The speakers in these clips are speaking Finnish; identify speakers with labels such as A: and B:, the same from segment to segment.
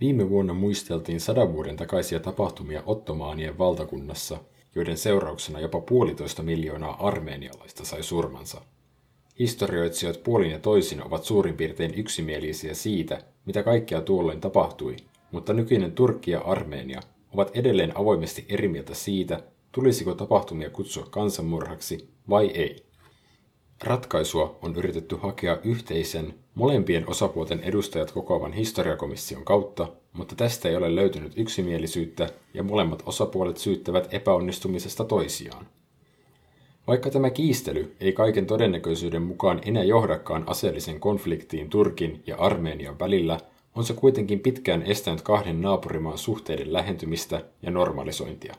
A: Viime vuonna muisteltiin sadan vuoden takaisia tapahtumia Ottomaanien valtakunnassa, joiden seurauksena jopa puolitoista miljoonaa armeenialaista sai surmansa. Historioitsijat puolin ja toisin ovat suurin piirtein yksimielisiä siitä, mitä kaikkea tuolloin tapahtui, mutta nykyinen Turkki ja Armeenia ovat edelleen avoimesti eri mieltä siitä, tulisiko tapahtumia kutsua kansanmurhaksi vai ei. Ratkaisua on yritetty hakea yhteisen, molempien osapuolten edustajat kokoavan historiakomission kautta, mutta tästä ei ole löytynyt yksimielisyyttä ja molemmat osapuolet syyttävät epäonnistumisesta toisiaan. Vaikka tämä kiistely ei kaiken todennäköisyyden mukaan enää johdakaan aseellisen konfliktiin Turkin ja Armenian välillä, on se kuitenkin pitkään estänyt kahden naapurimaan suhteiden lähentymistä ja normalisointia.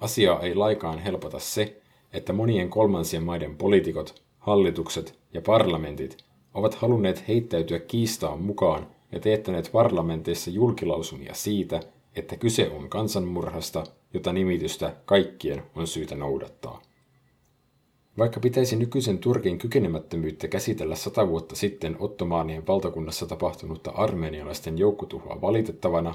A: Asiaa ei laikaan helpota se, että monien kolmansien maiden poliitikot, hallitukset ja parlamentit ovat halunneet heittäytyä kiistaan mukaan ja teettäneet parlamenteissa julkilausumia siitä, että kyse on kansanmurhasta, jota nimitystä kaikkien on syytä noudattaa. Vaikka pitäisi nykyisen Turkin kykenemättömyyttä käsitellä sata vuotta sitten Ottomaanien valtakunnassa tapahtunutta armeenialaisten joukkotuhoa valitettavana,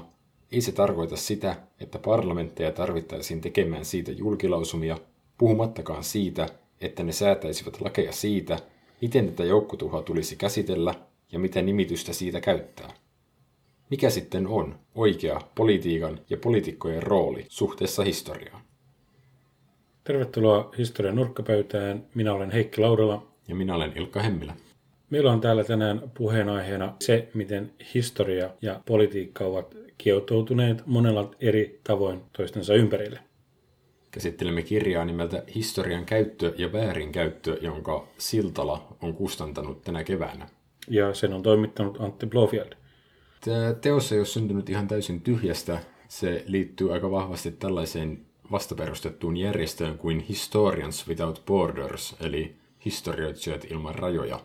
A: ei se tarkoita sitä, että parlamentteja tarvittaisiin tekemään siitä julkilausumia, puhumattakaan siitä, että ne säätäisivät lakeja siitä, miten tätä joukkotuhoa tulisi käsitellä ja miten nimitystä siitä käyttää. Mikä sitten on oikea politiikan ja poliitikkojen rooli suhteessa historiaan?
B: Tervetuloa historian nurkkapöytään. Minä olen Heikki Laudala.
A: Ja minä olen Ilkka Hemmilä.
B: Meillä on täällä tänään puheenaiheena se, miten historia ja politiikka ovat kietoutuneet monella eri tavoin toistensa ympärille.
A: Käsittelemme kirjaa nimeltä Historian käyttö ja väärinkäyttö, jonka Siltala on kustantanut tänä keväänä.
B: Ja sen on toimittanut Antti Blofield.
A: Tämä teos ei ole syntynyt ihan täysin tyhjästä. Se liittyy aika vahvasti tällaiseen vastaperustettuun järjestöön kuin Historians Without Borders, eli historioitsijat ilman rajoja.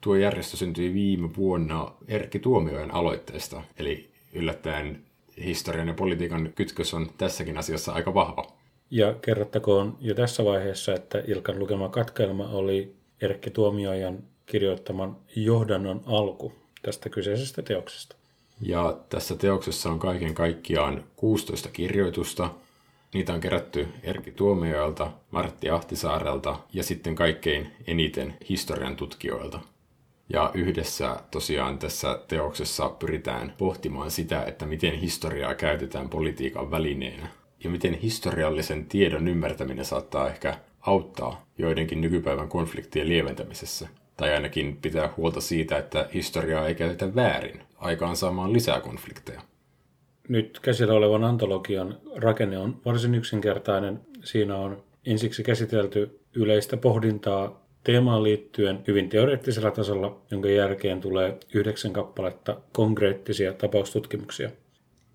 A: Tuo järjestö syntyi viime vuonna Erkki Tuomioen aloitteesta, eli yllättäen historian ja politiikan kytkös on tässäkin asiassa aika vahva.
B: Ja kerrottakoon jo tässä vaiheessa, että Ilkan lukema katkelma oli Erkki Tuomiojan kirjoittaman johdannon alku tästä kyseisestä teoksesta.
A: Ja tässä teoksessa on kaiken kaikkiaan 16 kirjoitusta. Niitä on kerätty Erkki Tuomioilta, Martti Ahtisaarelta ja sitten kaikkein eniten historian tutkijoilta. Ja yhdessä tosiaan tässä teoksessa pyritään pohtimaan sitä, että miten historiaa käytetään politiikan välineenä ja miten historiallisen tiedon ymmärtäminen saattaa ehkä auttaa joidenkin nykypäivän konfliktien lieventämisessä. Tai ainakin pitää huolta siitä, että historiaa ei käytetä väärin aikaan saamaan lisää konflikteja.
B: Nyt käsillä olevan antologian rakenne on varsin yksinkertainen. Siinä on ensiksi käsitelty yleistä pohdintaa teemaan liittyen hyvin teoreettisella tasolla, jonka jälkeen tulee yhdeksän kappaletta konkreettisia tapaustutkimuksia.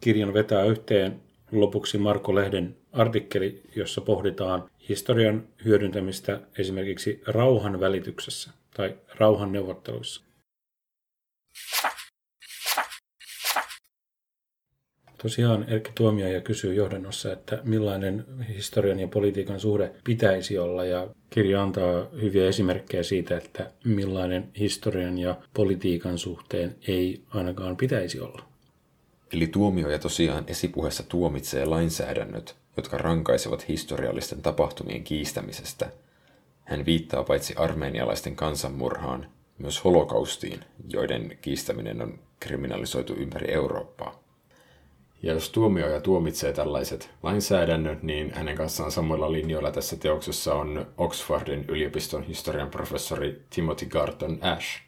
B: Kirjan vetää yhteen lopuksi Marko Lehden artikkeli, jossa pohditaan historian hyödyntämistä esimerkiksi rauhan välityksessä tai rauhan neuvotteluissa. Tosiaan Erkki Tuomioja kysyy johdannossa, että millainen historian ja politiikan suhde pitäisi olla ja kirja antaa hyviä esimerkkejä siitä, että millainen historian ja politiikan suhteen ei ainakaan pitäisi olla.
A: Eli tuomioja tosiaan esipuheessa tuomitsee lainsäädännöt, jotka rankaisevat historiallisten tapahtumien kiistämisestä. Hän viittaa paitsi armeenialaisten kansanmurhaan, myös holokaustiin, joiden kiistäminen on kriminalisoitu ympäri Eurooppaa. Ja jos tuomioja tuomitsee tällaiset lainsäädännöt, niin hänen kanssaan samoilla linjoilla tässä teoksessa on Oxfordin yliopiston historian professori Timothy Garton Ash.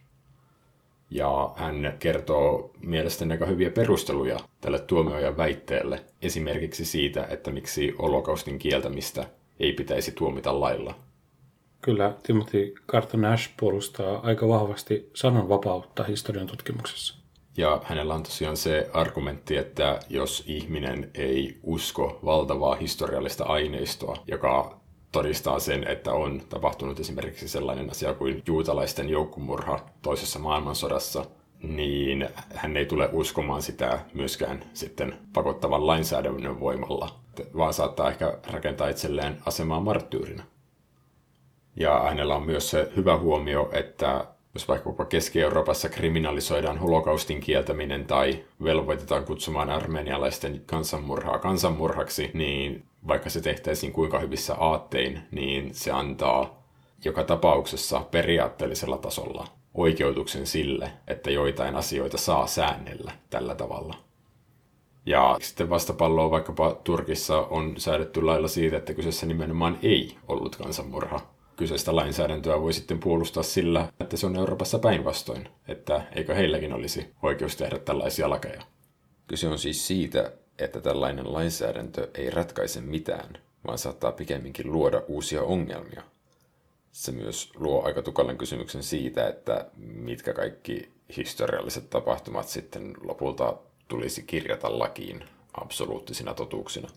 A: Ja hän kertoo mielestäni aika hyviä perusteluja tälle tuomiojan väitteelle, esimerkiksi siitä, että miksi holokaustin kieltämistä ei pitäisi tuomita lailla.
B: Kyllä Timothy Garton Ash puolustaa aika vahvasti sananvapautta historian tutkimuksessa.
A: Ja hänellä on tosiaan se argumentti, että jos ihminen ei usko valtavaa historiallista aineistoa, joka todistaa sen, että on tapahtunut esimerkiksi sellainen asia kuin juutalaisten joukkomurha toisessa maailmansodassa, niin hän ei tule uskomaan sitä myöskään sitten pakottavan lainsäädännön voimalla, vaan saattaa ehkä rakentaa itselleen asemaa marttyyrinä. Ja hänellä on myös se hyvä huomio, että jos vaikkapa Keski-Euroopassa kriminalisoidaan holokaustin kieltäminen tai velvoitetaan kutsumaan armenialaisten kansanmurhaa kansanmurhaksi, niin vaikka se tehtäisiin kuinka hyvissä aattein, niin se antaa joka tapauksessa periaatteellisella tasolla oikeutuksen sille, että joitain asioita saa säännellä tällä tavalla. Ja sitten vastapalloa vaikkapa Turkissa on säädetty lailla siitä, että kyseessä nimenomaan ei ollut kansanmurha. Kyseistä lainsäädäntöä voi sitten puolustaa sillä, että se on Euroopassa päinvastoin, että eikö heilläkin olisi oikeus tehdä tällaisia lakeja.
C: Kyse on siis siitä, että tällainen lainsäädäntö ei ratkaise mitään, vaan saattaa pikemminkin luoda uusia ongelmia. Se myös luo aika tukallen kysymyksen siitä, että mitkä kaikki historialliset tapahtumat sitten lopulta tulisi kirjata lakiin absoluuttisina totuuksina.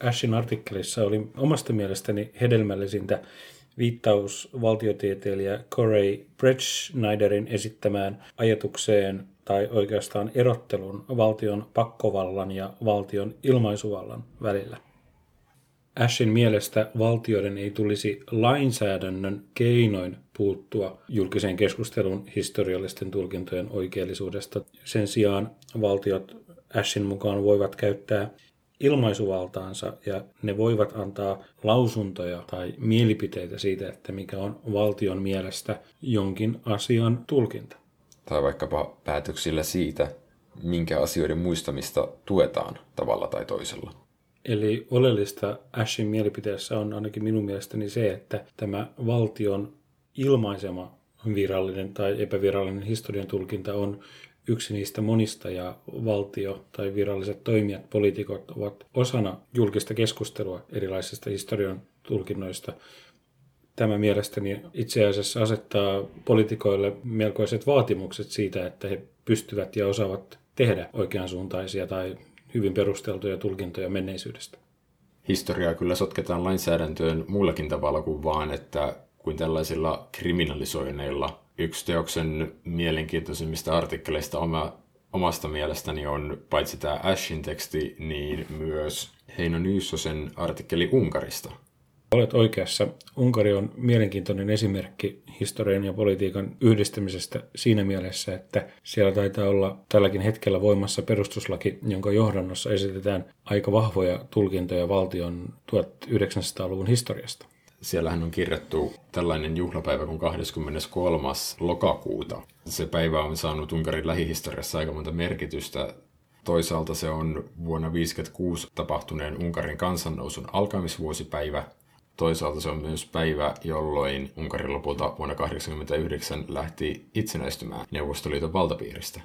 B: Ashin artikkelissa oli omasta mielestäni hedelmällisintä viittaus valtiotieteilijä Corey Bretschneiderin esittämään ajatukseen tai oikeastaan erottelun valtion pakkovallan ja valtion ilmaisuvallan välillä. Ashin mielestä valtioiden ei tulisi lainsäädännön keinoin puuttua julkiseen keskustelun historiallisten tulkintojen oikeellisuudesta. Sen sijaan valtiot Ashin mukaan voivat käyttää ilmaisuvaltaansa ja ne voivat antaa lausuntoja tai mielipiteitä siitä, että mikä on valtion mielestä jonkin asian tulkinta.
C: Tai vaikkapa päätöksillä siitä, minkä asioiden muistamista tuetaan tavalla tai toisella.
B: Eli oleellista Ashin mielipiteessä on ainakin minun mielestäni se, että tämä valtion ilmaisema virallinen tai epävirallinen historian tulkinta on yksi niistä monista ja valtio tai viralliset toimijat, poliitikot ovat osana julkista keskustelua erilaisista historian tulkinnoista. Tämä mielestäni itse asiassa asettaa poliitikoille melkoiset vaatimukset siitä, että he pystyvät ja osaavat tehdä oikeansuuntaisia tai hyvin perusteltuja tulkintoja menneisyydestä.
A: Historiaa kyllä sotketaan lainsäädäntöön muullakin tavalla kuin vaan, että kuin tällaisilla kriminalisoinneilla. Yksi teoksen mielenkiintoisimmista artikkeleista oma, omasta mielestäni on paitsi tämä Ashin teksti, niin myös Heino Nyssosen artikkeli Unkarista –
B: Olet oikeassa. Unkari on mielenkiintoinen esimerkki historian ja politiikan yhdistämisestä siinä mielessä, että siellä taitaa olla tälläkin hetkellä voimassa perustuslaki, jonka johdannossa esitetään aika vahvoja tulkintoja valtion 1900-luvun historiasta.
A: Siellähän on kirjattu tällainen juhlapäivä kuin 23. lokakuuta. Se päivä on saanut Unkarin lähihistoriassa aika monta merkitystä. Toisaalta se on vuonna 1956 tapahtuneen Unkarin kansannousun alkamisvuosipäivä, Toisaalta se on myös päivä, jolloin Unkari lopulta vuonna 1989 lähti itsenäistymään Neuvostoliiton valtapiiristä.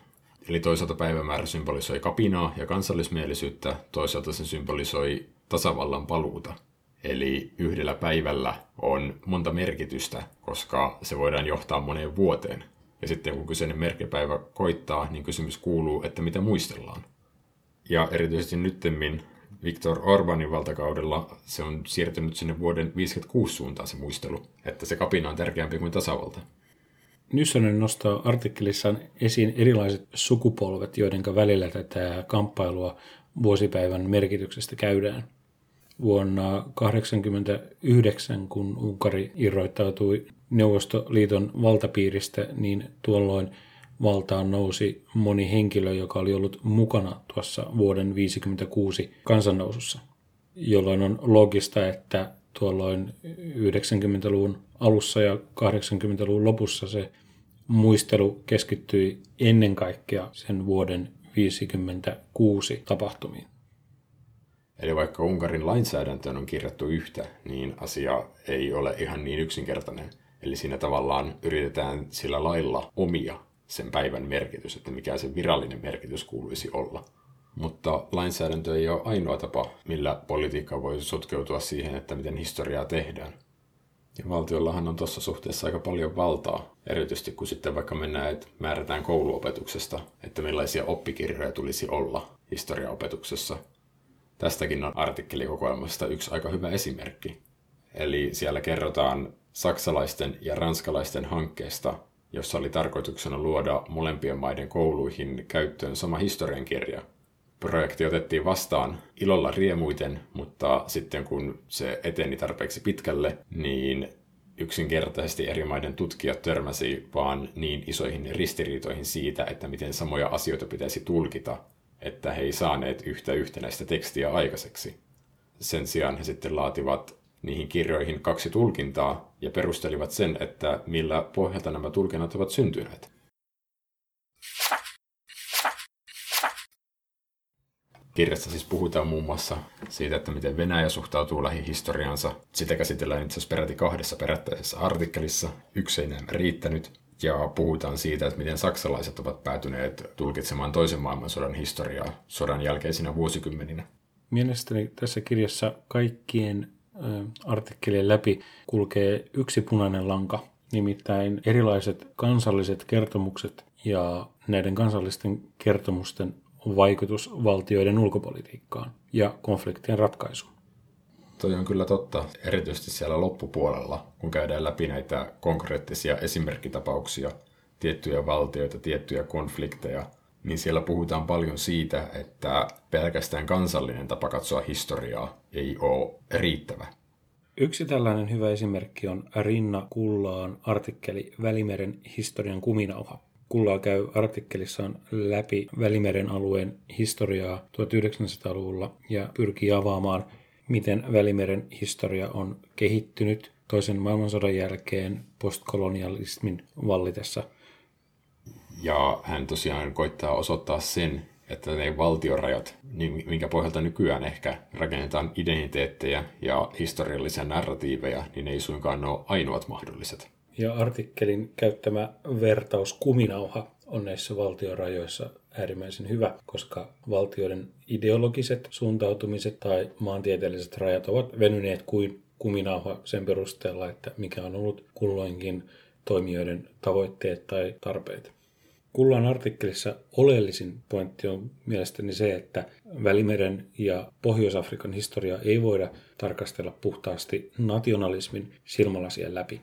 A: Eli toisaalta päivämäärä symbolisoi kapinaa ja kansallismielisyyttä, toisaalta se symbolisoi tasavallan paluuta. Eli yhdellä päivällä on monta merkitystä, koska se voidaan johtaa moneen vuoteen. Ja sitten kun kyseinen merkkipäivä koittaa, niin kysymys kuuluu, että mitä muistellaan. Ja erityisesti nyttemmin Viktor Orbanin valtakaudella se on siirtynyt sinne vuoden 56 suuntaan se muistelu, että se kapina on tärkeämpi kuin tasavalta.
B: Nyssonen nostaa artikkelissaan esiin erilaiset sukupolvet, joiden välillä tätä kamppailua vuosipäivän merkityksestä käydään. Vuonna 1989, kun Unkari irroittautui Neuvostoliiton valtapiiristä, niin tuolloin valtaan nousi moni henkilö, joka oli ollut mukana tuossa vuoden 1956 kansannousussa, jolloin on logista, että tuolloin 90-luvun alussa ja 80-luvun lopussa se muistelu keskittyi ennen kaikkea sen vuoden 1956 tapahtumiin.
A: Eli vaikka Unkarin lainsäädäntöön on kirjattu yhtä, niin asia ei ole ihan niin yksinkertainen. Eli siinä tavallaan yritetään sillä lailla omia sen päivän merkitys, että mikä se virallinen merkitys kuuluisi olla. Mutta lainsäädäntö ei ole ainoa tapa, millä politiikka voi sotkeutua siihen, että miten historiaa tehdään. Ja valtiollahan on tuossa suhteessa aika paljon valtaa, erityisesti kun sitten vaikka mennään, että määrätään kouluopetuksesta, että millaisia oppikirjoja tulisi olla historiaopetuksessa. Tästäkin on artikkelikokoelmasta yksi aika hyvä esimerkki. Eli siellä kerrotaan saksalaisten ja ranskalaisten hankkeesta, jossa oli tarkoituksena luoda molempien maiden kouluihin käyttöön sama historiankirja. Projekti otettiin vastaan ilolla riemuiten, mutta sitten kun se eteni tarpeeksi pitkälle, niin yksinkertaisesti eri maiden tutkijat törmäsi vaan niin isoihin ristiriitoihin siitä, että miten samoja asioita pitäisi tulkita, että he ei saaneet yhtä yhtenäistä tekstiä aikaiseksi. Sen sijaan he sitten laativat niihin kirjoihin kaksi tulkintaa ja perustelivat sen, että millä pohjalta nämä tulkinnat ovat syntyneet. Kirjassa siis puhutaan muun muassa siitä, että miten Venäjä suhtautuu lähihistoriansa. Sitä käsitellään itse asiassa peräti kahdessa perättäisessä artikkelissa. Yksi ei näin riittänyt. Ja puhutaan siitä, että miten saksalaiset ovat päätyneet tulkitsemaan toisen maailmansodan historiaa sodan jälkeisinä vuosikymmeninä.
B: Mielestäni tässä kirjassa kaikkien artikkelien läpi kulkee yksi punainen lanka, nimittäin erilaiset kansalliset kertomukset ja näiden kansallisten kertomusten vaikutus valtioiden ulkopolitiikkaan ja konfliktien ratkaisuun.
A: Toi on kyllä totta, erityisesti siellä loppupuolella, kun käydään läpi näitä konkreettisia esimerkkitapauksia, tiettyjä valtioita, tiettyjä konflikteja, niin siellä puhutaan paljon siitä, että pelkästään kansallinen tapa katsoa historiaa ei ole riittävä.
B: Yksi tällainen hyvä esimerkki on Rinna Kullaan artikkeli Välimeren historian kuminauha. Kullaa käy artikkelissaan läpi Välimeren alueen historiaa 1900-luvulla ja pyrkii avaamaan, miten Välimeren historia on kehittynyt toisen maailmansodan jälkeen postkolonialismin vallitessa.
A: Ja hän tosiaan koittaa osoittaa sen, että ne valtiorajat, niin minkä pohjalta nykyään ehkä rakennetaan identiteettejä ja historiallisia narratiiveja, niin ne ei suinkaan ole ainoat mahdolliset.
B: Ja artikkelin käyttämä vertaus kuminauha on näissä valtiorajoissa äärimmäisen hyvä, koska valtioiden ideologiset suuntautumiset tai maantieteelliset rajat ovat venyneet kuin kuminauha sen perusteella, että mikä on ollut kulloinkin toimijoiden tavoitteet tai tarpeet. Kullan artikkelissa oleellisin pointti on mielestäni se, että Välimeren ja Pohjois-Afrikan historiaa ei voida tarkastella puhtaasti nationalismin silmälasien läpi.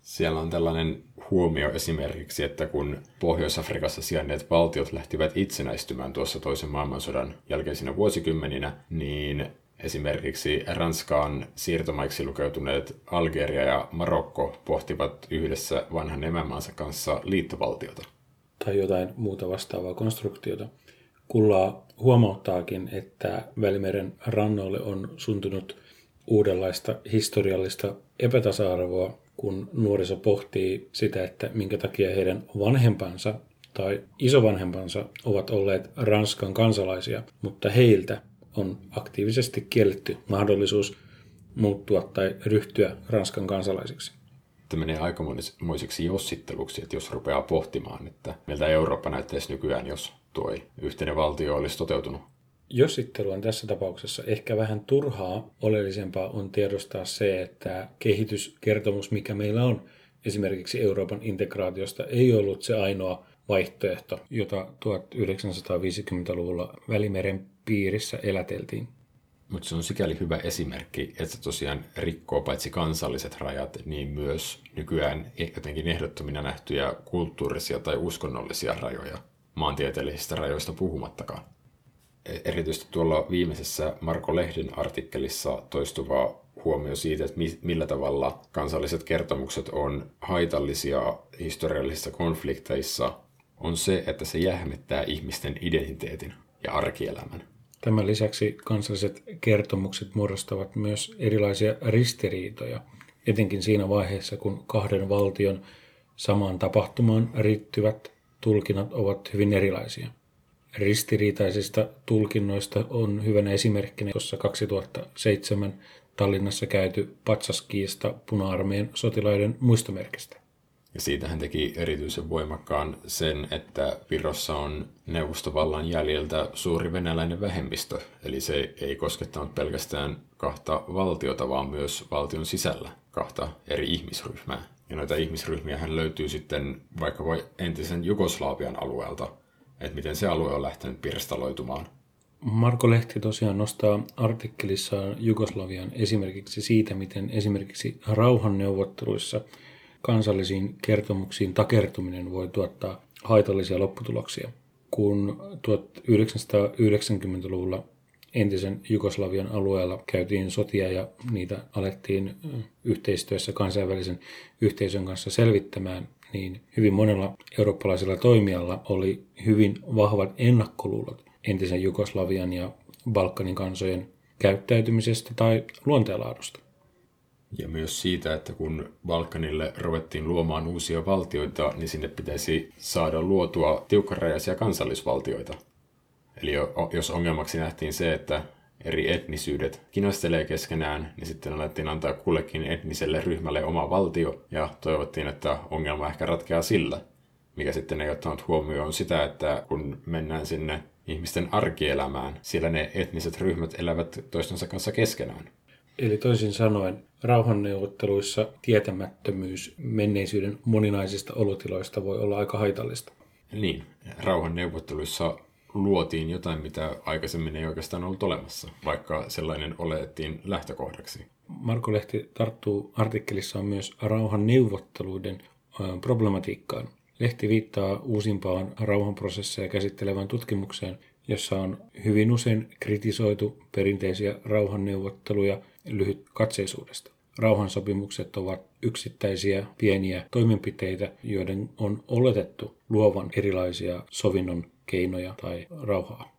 A: Siellä on tällainen huomio esimerkiksi, että kun Pohjois-Afrikassa sijainneet valtiot lähtivät itsenäistymään tuossa toisen maailmansodan jälkeisinä vuosikymmeninä, niin esimerkiksi Ranskaan siirtomaiksi lukeutuneet Algeria ja Marokko pohtivat yhdessä vanhan emämaansa kanssa liittovaltiota
B: tai jotain muuta vastaavaa konstruktiota. Kullaa huomauttaakin, että Välimeren rannoille on suntunut uudenlaista historiallista epätasa-arvoa, kun nuoriso pohtii sitä, että minkä takia heidän vanhempansa tai isovanhempansa ovat olleet Ranskan kansalaisia, mutta heiltä on aktiivisesti kielletty mahdollisuus muuttua tai ryhtyä Ranskan kansalaisiksi
A: että menee aikamoiseksi jossitteluksi, että jos rupeaa pohtimaan, että miltä Eurooppa näyttäisi nykyään, jos tuo yhteinen valtio olisi toteutunut.
B: Jossittelu on tässä tapauksessa ehkä vähän turhaa. Oleellisempaa on tiedostaa se, että kehityskertomus, mikä meillä on esimerkiksi Euroopan integraatiosta, ei ollut se ainoa vaihtoehto, jota 1950-luvulla Välimeren piirissä eläteltiin.
A: Mutta se on sikäli hyvä esimerkki, että se tosiaan rikkoo paitsi kansalliset rajat, niin myös nykyään jotenkin ehdottomina nähtyjä kulttuurisia tai uskonnollisia rajoja, maantieteellisistä rajoista puhumattakaan. E, erityisesti tuolla viimeisessä Marko Lehden artikkelissa toistuva huomio siitä, että millä tavalla kansalliset kertomukset on haitallisia historiallisissa konflikteissa, on se, että se jähmettää ihmisten identiteetin ja arkielämän.
B: Tämän lisäksi kansalliset kertomukset muodostavat myös erilaisia ristiriitoja, etenkin siinä vaiheessa, kun kahden valtion samaan tapahtumaan riittyvät tulkinnat ovat hyvin erilaisia. Ristiriitaisista tulkinnoista on hyvänä esimerkkinä tuossa 2007 Tallinnassa käyty patsaskiista puna-armeijan sotilaiden muistomerkistä.
A: Ja siitä hän teki erityisen voimakkaan sen, että Virossa on neuvostovallan jäljiltä suuri venäläinen vähemmistö, eli se ei koskettanut pelkästään kahta valtiota, vaan myös valtion sisällä kahta eri ihmisryhmää. Ja noita ihmisryhmiä hän löytyy sitten vaikka voi entisen Jugoslavian alueelta, että miten se alue on lähtenyt pirstaloitumaan.
B: Marko Lehti tosiaan nostaa artikkelissaan Jugoslavian esimerkiksi siitä, miten esimerkiksi rauhanneuvotteluissa – kansallisiin kertomuksiin takertuminen voi tuottaa haitallisia lopputuloksia. Kun 1990-luvulla entisen Jugoslavian alueella käytiin sotia ja niitä alettiin yhteistyössä kansainvälisen yhteisön kanssa selvittämään, niin hyvin monella eurooppalaisella toimijalla oli hyvin vahvat ennakkoluulot entisen Jugoslavian ja Balkanin kansojen käyttäytymisestä tai luonteenlaadusta.
A: Ja myös siitä, että kun Balkanille ruvettiin luomaan uusia valtioita, niin sinne pitäisi saada luotua tiukkarajaisia kansallisvaltioita. Eli jos ongelmaksi nähtiin se, että eri etnisyydet kinastelee keskenään, niin sitten alettiin antaa kullekin etniselle ryhmälle oma valtio, ja toivottiin, että ongelma ehkä ratkeaa sillä, mikä sitten ei ottanut huomioon sitä, että kun mennään sinne ihmisten arkielämään, siellä ne etniset ryhmät elävät toistensa kanssa keskenään.
B: Eli toisin sanoen, rauhanneuvotteluissa tietämättömyys menneisyyden moninaisista olotiloista voi olla aika haitallista.
A: Niin, rauhanneuvotteluissa luotiin jotain, mitä aikaisemmin ei oikeastaan ollut olemassa, vaikka sellainen olettiin lähtökohdaksi.
B: Marko Lehti tarttuu artikkelissaan myös rauhanneuvotteluiden problematiikkaan. Lehti viittaa uusimpaan rauhanprosesseja käsittelevään tutkimukseen, jossa on hyvin usein kritisoitu perinteisiä rauhanneuvotteluja lyhytkatseisuudesta. Rauhansopimukset ovat yksittäisiä pieniä toimenpiteitä, joiden on oletettu luovan erilaisia sovinnon keinoja tai rauhaa.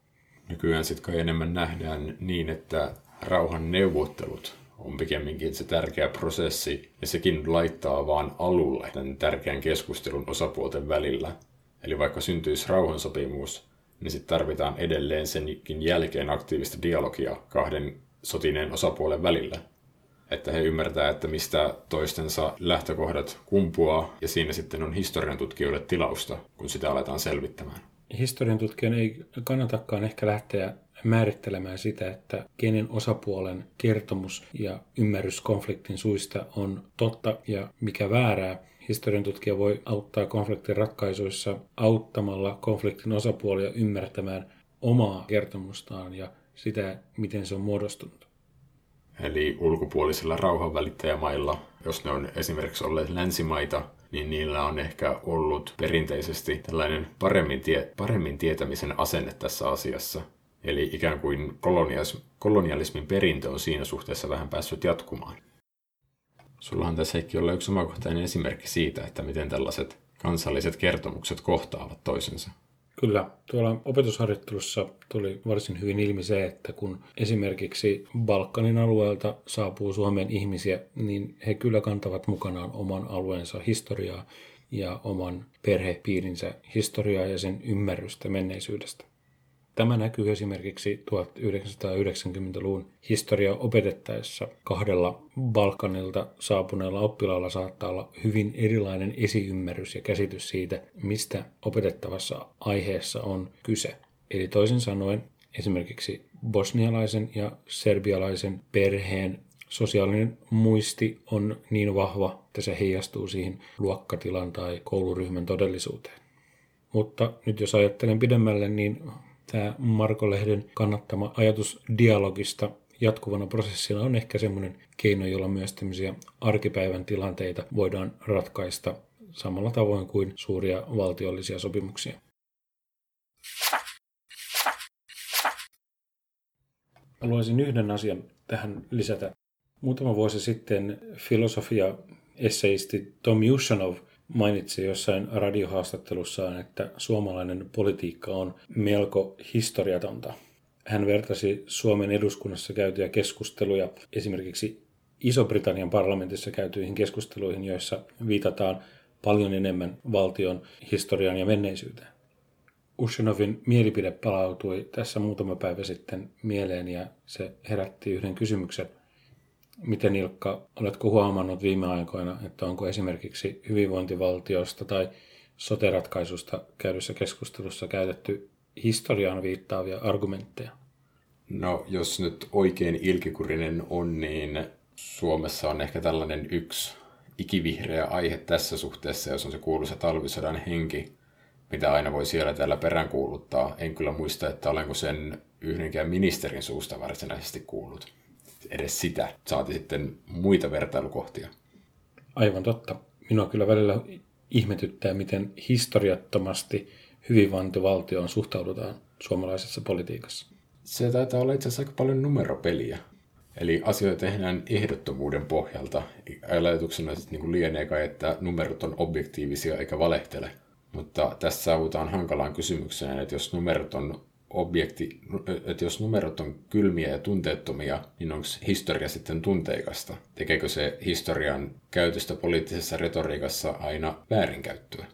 A: Nykyään sitten kai enemmän nähdään niin, että rauhan neuvottelut on pikemminkin se tärkeä prosessi, ja sekin laittaa vaan alulle tämän tärkeän keskustelun osapuolten välillä. Eli vaikka syntyisi rauhansopimus, niin sitten tarvitaan edelleen senkin jälkeen aktiivista dialogia kahden sotineen osapuolen välillä. Että he ymmärtää, että mistä toistensa lähtökohdat kumpuaa, ja siinä sitten on historian tutkijoille tilausta, kun sitä aletaan selvittämään.
B: Historian tutkijan ei kannatakaan ehkä lähteä määrittelemään sitä, että kenen osapuolen kertomus ja ymmärrys konfliktin suista on totta ja mikä väärää. Historian tutkija voi auttaa konfliktin ratkaisuissa auttamalla konfliktin osapuolia ymmärtämään omaa kertomustaan ja sitä, miten se on muodostunut.
A: Eli ulkopuolisilla rauhanvälittäjämailla, jos ne on esimerkiksi olleet länsimaita, niin niillä on ehkä ollut perinteisesti tällainen paremmin, tie, paremmin tietämisen asenne tässä asiassa. Eli ikään kuin kolonialismin perintö on siinä suhteessa vähän päässyt jatkumaan. Sullahan tässä Heikki olla yksi omakohtainen esimerkki siitä, että miten tällaiset kansalliset kertomukset kohtaavat toisensa.
B: Kyllä, tuolla opetusharjoittelussa tuli varsin hyvin ilmi se, että kun esimerkiksi Balkanin alueelta saapuu Suomen ihmisiä, niin he kyllä kantavat mukanaan oman alueensa historiaa ja oman perhepiirinsä historiaa ja sen ymmärrystä menneisyydestä. Tämä näkyy esimerkiksi 1990-luvun historia opetettaessa kahdella Balkanilta saapuneella oppilaalla saattaa olla hyvin erilainen esiymmärrys ja käsitys siitä, mistä opetettavassa aiheessa on kyse. Eli toisin sanoen esimerkiksi bosnialaisen ja serbialaisen perheen sosiaalinen muisti on niin vahva, että se heijastuu siihen luokkatilan tai kouluryhmän todellisuuteen. Mutta nyt jos ajattelen pidemmälle, niin tämä Marko Lehden kannattama ajatus dialogista jatkuvana prosessina on ehkä semmoinen keino, jolla myös tämmöisiä arkipäivän tilanteita voidaan ratkaista samalla tavoin kuin suuria valtiollisia sopimuksia. Haluaisin yhden asian tähän lisätä. Muutama vuosi sitten filosofia esseisti Tom Yushanov mainitsi jossain radiohaastattelussaan, että suomalainen politiikka on melko historiatonta. Hän vertasi Suomen eduskunnassa käytyjä keskusteluja esimerkiksi Iso-Britannian parlamentissa käytyihin keskusteluihin, joissa viitataan paljon enemmän valtion historian ja menneisyyteen. Ushanovin mielipide palautui tässä muutama päivä sitten mieleen ja se herätti yhden kysymyksen – Miten Ilkka, oletko huomannut viime aikoina, että onko esimerkiksi hyvinvointivaltiosta tai soteratkaisusta käydyssä keskustelussa käytetty historiaan viittaavia argumentteja?
A: No, jos nyt oikein ilkikurinen on, niin Suomessa on ehkä tällainen yksi ikivihreä aihe tässä suhteessa, jos on se kuuluisa talvisodan henki, mitä aina voi siellä täällä peräänkuuluttaa. En kyllä muista, että olenko sen yhdenkään ministerin suusta varsinaisesti kuullut edes sitä, saati sitten muita vertailukohtia.
B: Aivan totta. Minua kyllä välillä ihmetyttää, miten historiattomasti hyvinvointivaltioon suhtaudutaan suomalaisessa politiikassa.
A: Se taitaa olla itse asiassa aika paljon numeropeliä. Eli asioita tehdään ehdottomuuden pohjalta. Ajatuksena sitten niin lienee kai, että numerot on objektiivisia eikä valehtele. Mutta tässä saavutaan hankalaan kysymykseen, että jos numerot on objekti, että jos numerot on kylmiä ja tunteettomia, niin onko historia sitten tunteikasta? Tekeekö se historian käytöstä poliittisessa retoriikassa aina väärinkäyttöä?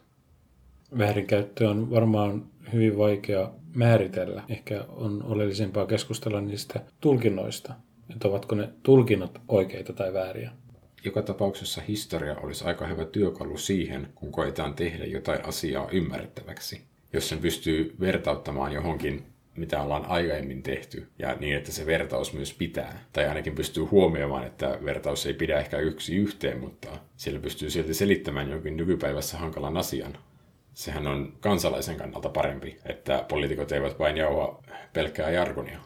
B: Väärinkäyttö on varmaan hyvin vaikea määritellä. Ehkä on oleellisempaa keskustella niistä tulkinnoista, että ovatko ne tulkinnot oikeita tai vääriä.
A: Joka tapauksessa historia olisi aika hyvä työkalu siihen, kun koetaan tehdä jotain asiaa ymmärrettäväksi. Jos sen pystyy vertauttamaan johonkin, mitä ollaan aiemmin tehty, ja niin, että se vertaus myös pitää. Tai ainakin pystyy huomioimaan, että vertaus ei pidä ehkä yksi yhteen, mutta siellä pystyy silti selittämään jonkin nykypäivässä hankalan asian. Sehän on kansalaisen kannalta parempi, että poliitikot eivät vain jauha pelkkää jargonia.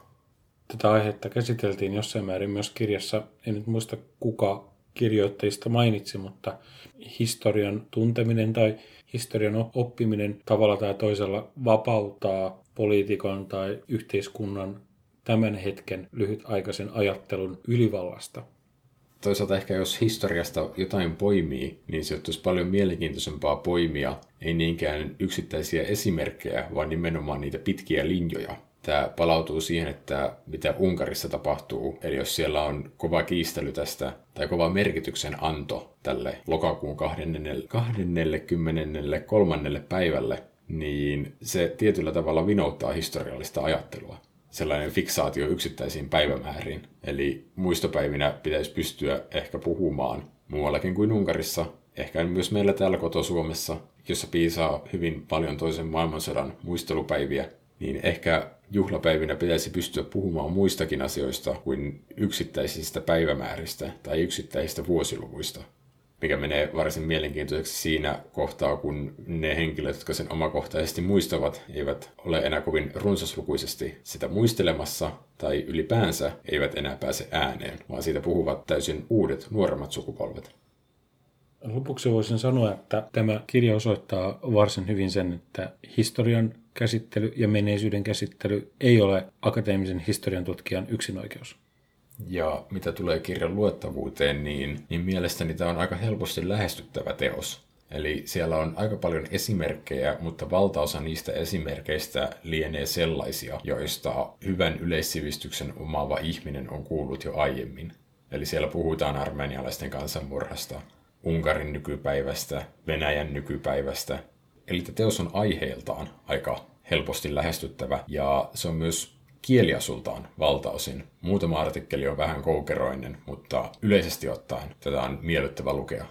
B: Tätä aihetta käsiteltiin jossain määrin myös kirjassa, en nyt muista kuka kirjoittajista mainitsi, mutta historian tunteminen tai historian oppiminen tavalla tai toisella vapauttaa poliitikon tai yhteiskunnan tämän hetken lyhytaikaisen ajattelun ylivallasta.
A: Toisaalta ehkä jos historiasta jotain poimii, niin se olisi paljon mielenkiintoisempaa poimia, ei niinkään yksittäisiä esimerkkejä, vaan nimenomaan niitä pitkiä linjoja, tämä palautuu siihen, että mitä Unkarissa tapahtuu. Eli jos siellä on kova kiistely tästä, tai kova merkityksen anto tälle lokakuun 23. päivälle, niin se tietyllä tavalla vinouttaa historiallista ajattelua. Sellainen fiksaatio yksittäisiin päivämääriin. Eli muistopäivinä pitäisi pystyä ehkä puhumaan muuallakin kuin Unkarissa, ehkä myös meillä täällä koto-Suomessa, jossa piisaa hyvin paljon toisen maailmansodan muistelupäiviä, niin ehkä juhlapäivinä pitäisi pystyä puhumaan muistakin asioista kuin yksittäisistä päivämääristä tai yksittäisistä vuosiluvuista, mikä menee varsin mielenkiintoiseksi siinä kohtaa, kun ne henkilöt, jotka sen omakohtaisesti muistavat, eivät ole enää kovin runsaslukuisesti sitä muistelemassa tai ylipäänsä eivät enää pääse ääneen, vaan siitä puhuvat täysin uudet, nuoremmat sukupolvet.
B: Lopuksi voisin sanoa, että tämä kirja osoittaa varsin hyvin sen, että historian käsittely ja menneisyyden käsittely ei ole akateemisen historian tutkijan yksinoikeus.
A: Ja mitä tulee kirjan luettavuuteen, niin, niin mielestäni tämä on aika helposti lähestyttävä teos. Eli siellä on aika paljon esimerkkejä, mutta valtaosa niistä esimerkkeistä lienee sellaisia, joista hyvän yleissivistyksen omaava ihminen on kuullut jo aiemmin. Eli siellä puhutaan armenialaisten kansanmurhasta, Unkarin nykypäivästä, Venäjän nykypäivästä. Eli teos on aiheeltaan aika helposti lähestyttävä ja se on myös kieliasultaan valtaosin. Muutama artikkeli on vähän koukeroinen, mutta yleisesti ottaen tätä on miellyttävä lukea.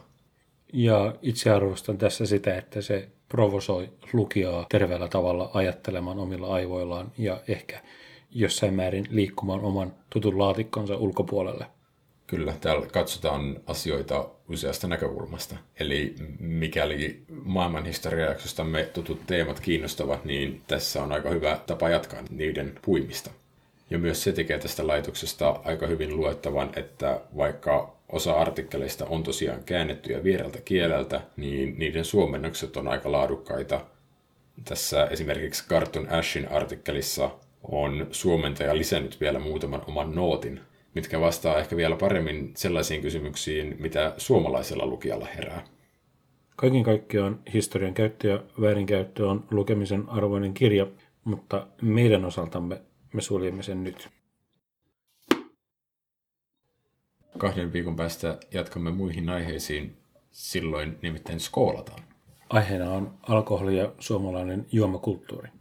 B: Ja itse arvostan tässä sitä, että se provosoi lukijaa terveellä tavalla ajattelemaan omilla aivoillaan ja ehkä jossain määrin liikkumaan oman tutun laatikkonsa ulkopuolelle.
A: Kyllä, täällä katsotaan asioita useasta näkökulmasta. Eli mikäli maailmanhistoriajaksostamme tutut teemat kiinnostavat, niin tässä on aika hyvä tapa jatkaa niiden puimista. Ja myös se tekee tästä laitoksesta aika hyvin luettavan, että vaikka osa artikkeleista on tosiaan käännettyjä viereltä kieleltä, niin niiden suomennokset on aika laadukkaita. Tässä esimerkiksi Cartoon Ashin artikkelissa on suomentaja lisännyt vielä muutaman oman nootin mitkä vastaa ehkä vielä paremmin sellaisiin kysymyksiin, mitä suomalaisella lukijalla herää.
B: Kaiken kaikkiaan historian käyttö ja väärinkäyttö on lukemisen arvoinen kirja, mutta meidän osaltamme me suljemme sen nyt.
A: Kahden viikon päästä jatkamme muihin aiheisiin, silloin nimittäin skoolataan.
B: Aiheena on alkoholi ja suomalainen juomakulttuuri.